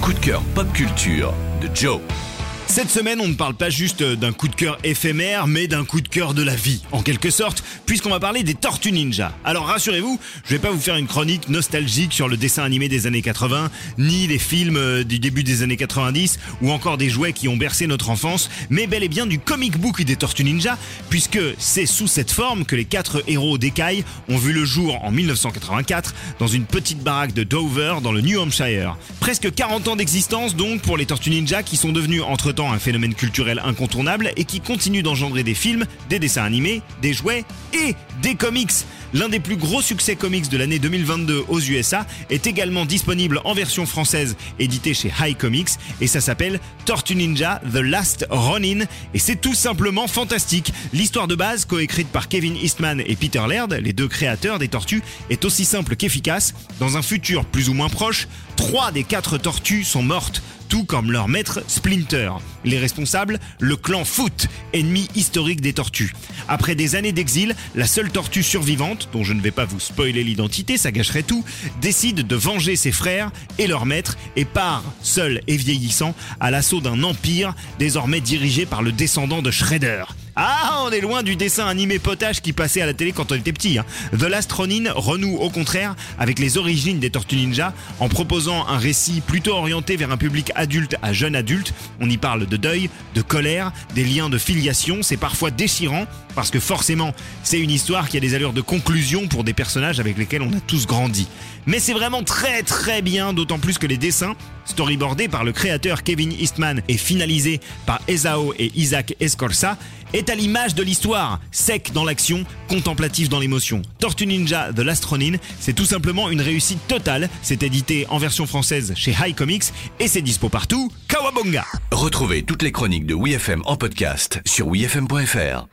coup de cœur pop culture de Joe. Cette semaine, on ne parle pas juste d'un coup de cœur éphémère, mais d'un coup de cœur de la vie, en quelque sorte, puisqu'on va parler des Tortues Ninja. Alors rassurez-vous, je vais pas vous faire une chronique nostalgique sur le dessin animé des années 80, ni les films euh, du début des années 90, ou encore des jouets qui ont bercé notre enfance, mais bel et bien du comic book des Tortues Ninja, puisque c'est sous cette forme que les quatre héros d'écailles ont vu le jour en 1984 dans une petite baraque de Dover dans le New Hampshire. Presque 40 ans d'existence donc pour les Tortues Ninja qui sont devenus un phénomène culturel incontournable et qui continue d'engendrer des films, des dessins animés, des jouets et des comics. L'un des plus gros succès comics de l'année 2022 aux USA est également disponible en version française édité chez High Comics et ça s'appelle Tortue Ninja The Last Ronin et c'est tout simplement fantastique. L'histoire de base, coécrite par Kevin Eastman et Peter Laird, les deux créateurs des tortues, est aussi simple qu'efficace. Dans un futur plus ou moins proche, trois des quatre tortues sont mortes tout comme leur maître Splinter. Les responsables, le clan Foot, ennemi historique des tortues. Après des années d'exil, la seule tortue survivante, dont je ne vais pas vous spoiler l'identité, ça gâcherait tout, décide de venger ses frères et leur maître et part, seul et vieillissant, à l'assaut d'un empire désormais dirigé par le descendant de Shredder. Ah, on est loin du dessin animé potage qui passait à la télé quand on était petit. Hein. The Last Ronin renoue au contraire avec les origines des Tortues Ninja en proposant un récit plutôt orienté vers un public adulte à jeune adulte. On y parle de deuil, de colère, des liens de filiation. C'est parfois déchirant parce que forcément, c'est une histoire qui a des allures de conclusion pour des personnages avec lesquels on a tous grandi. Mais c'est vraiment très très bien, d'autant plus que les dessins, storyboardés par le créateur Kevin Eastman et finalisés par Ezao et Isaac Escorsa, est à l'image de l'histoire, sec dans l'action, contemplatif dans l'émotion. Tortue Ninja The Last Ronin, c'est tout simplement une réussite totale. C'est édité en version française chez High Comics et c'est dispo partout. Kawabonga Retrouvez toutes les chroniques de WeFM en podcast sur wefm.fr.